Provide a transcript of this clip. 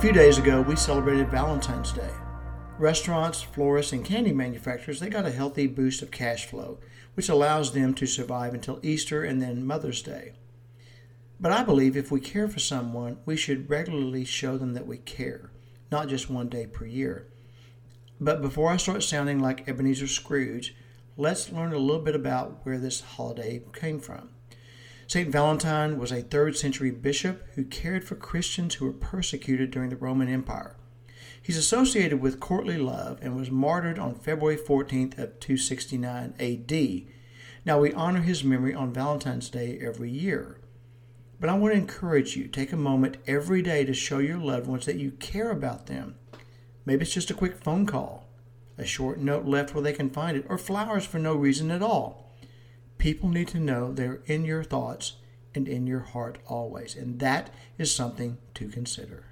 few days ago, we celebrated Valentine's Day. Restaurants, florists, and candy manufacturers, they got a healthy boost of cash flow, which allows them to survive until Easter and then Mother's Day. But I believe if we care for someone, we should regularly show them that we care, not just one day per year. But before I start sounding like Ebenezer Scrooge, let's learn a little bit about where this holiday came from. St. Valentine was a 3rd century bishop who cared for Christians who were persecuted during the Roman Empire. He's associated with courtly love and was martyred on February 14th of 269 AD. Now we honor his memory on Valentine's Day every year. But I want to encourage you, take a moment every day to show your loved ones that you care about them. Maybe it's just a quick phone call, a short note left where they can find it, or flowers for no reason at all. People need to know they're in your thoughts and in your heart always, and that is something to consider.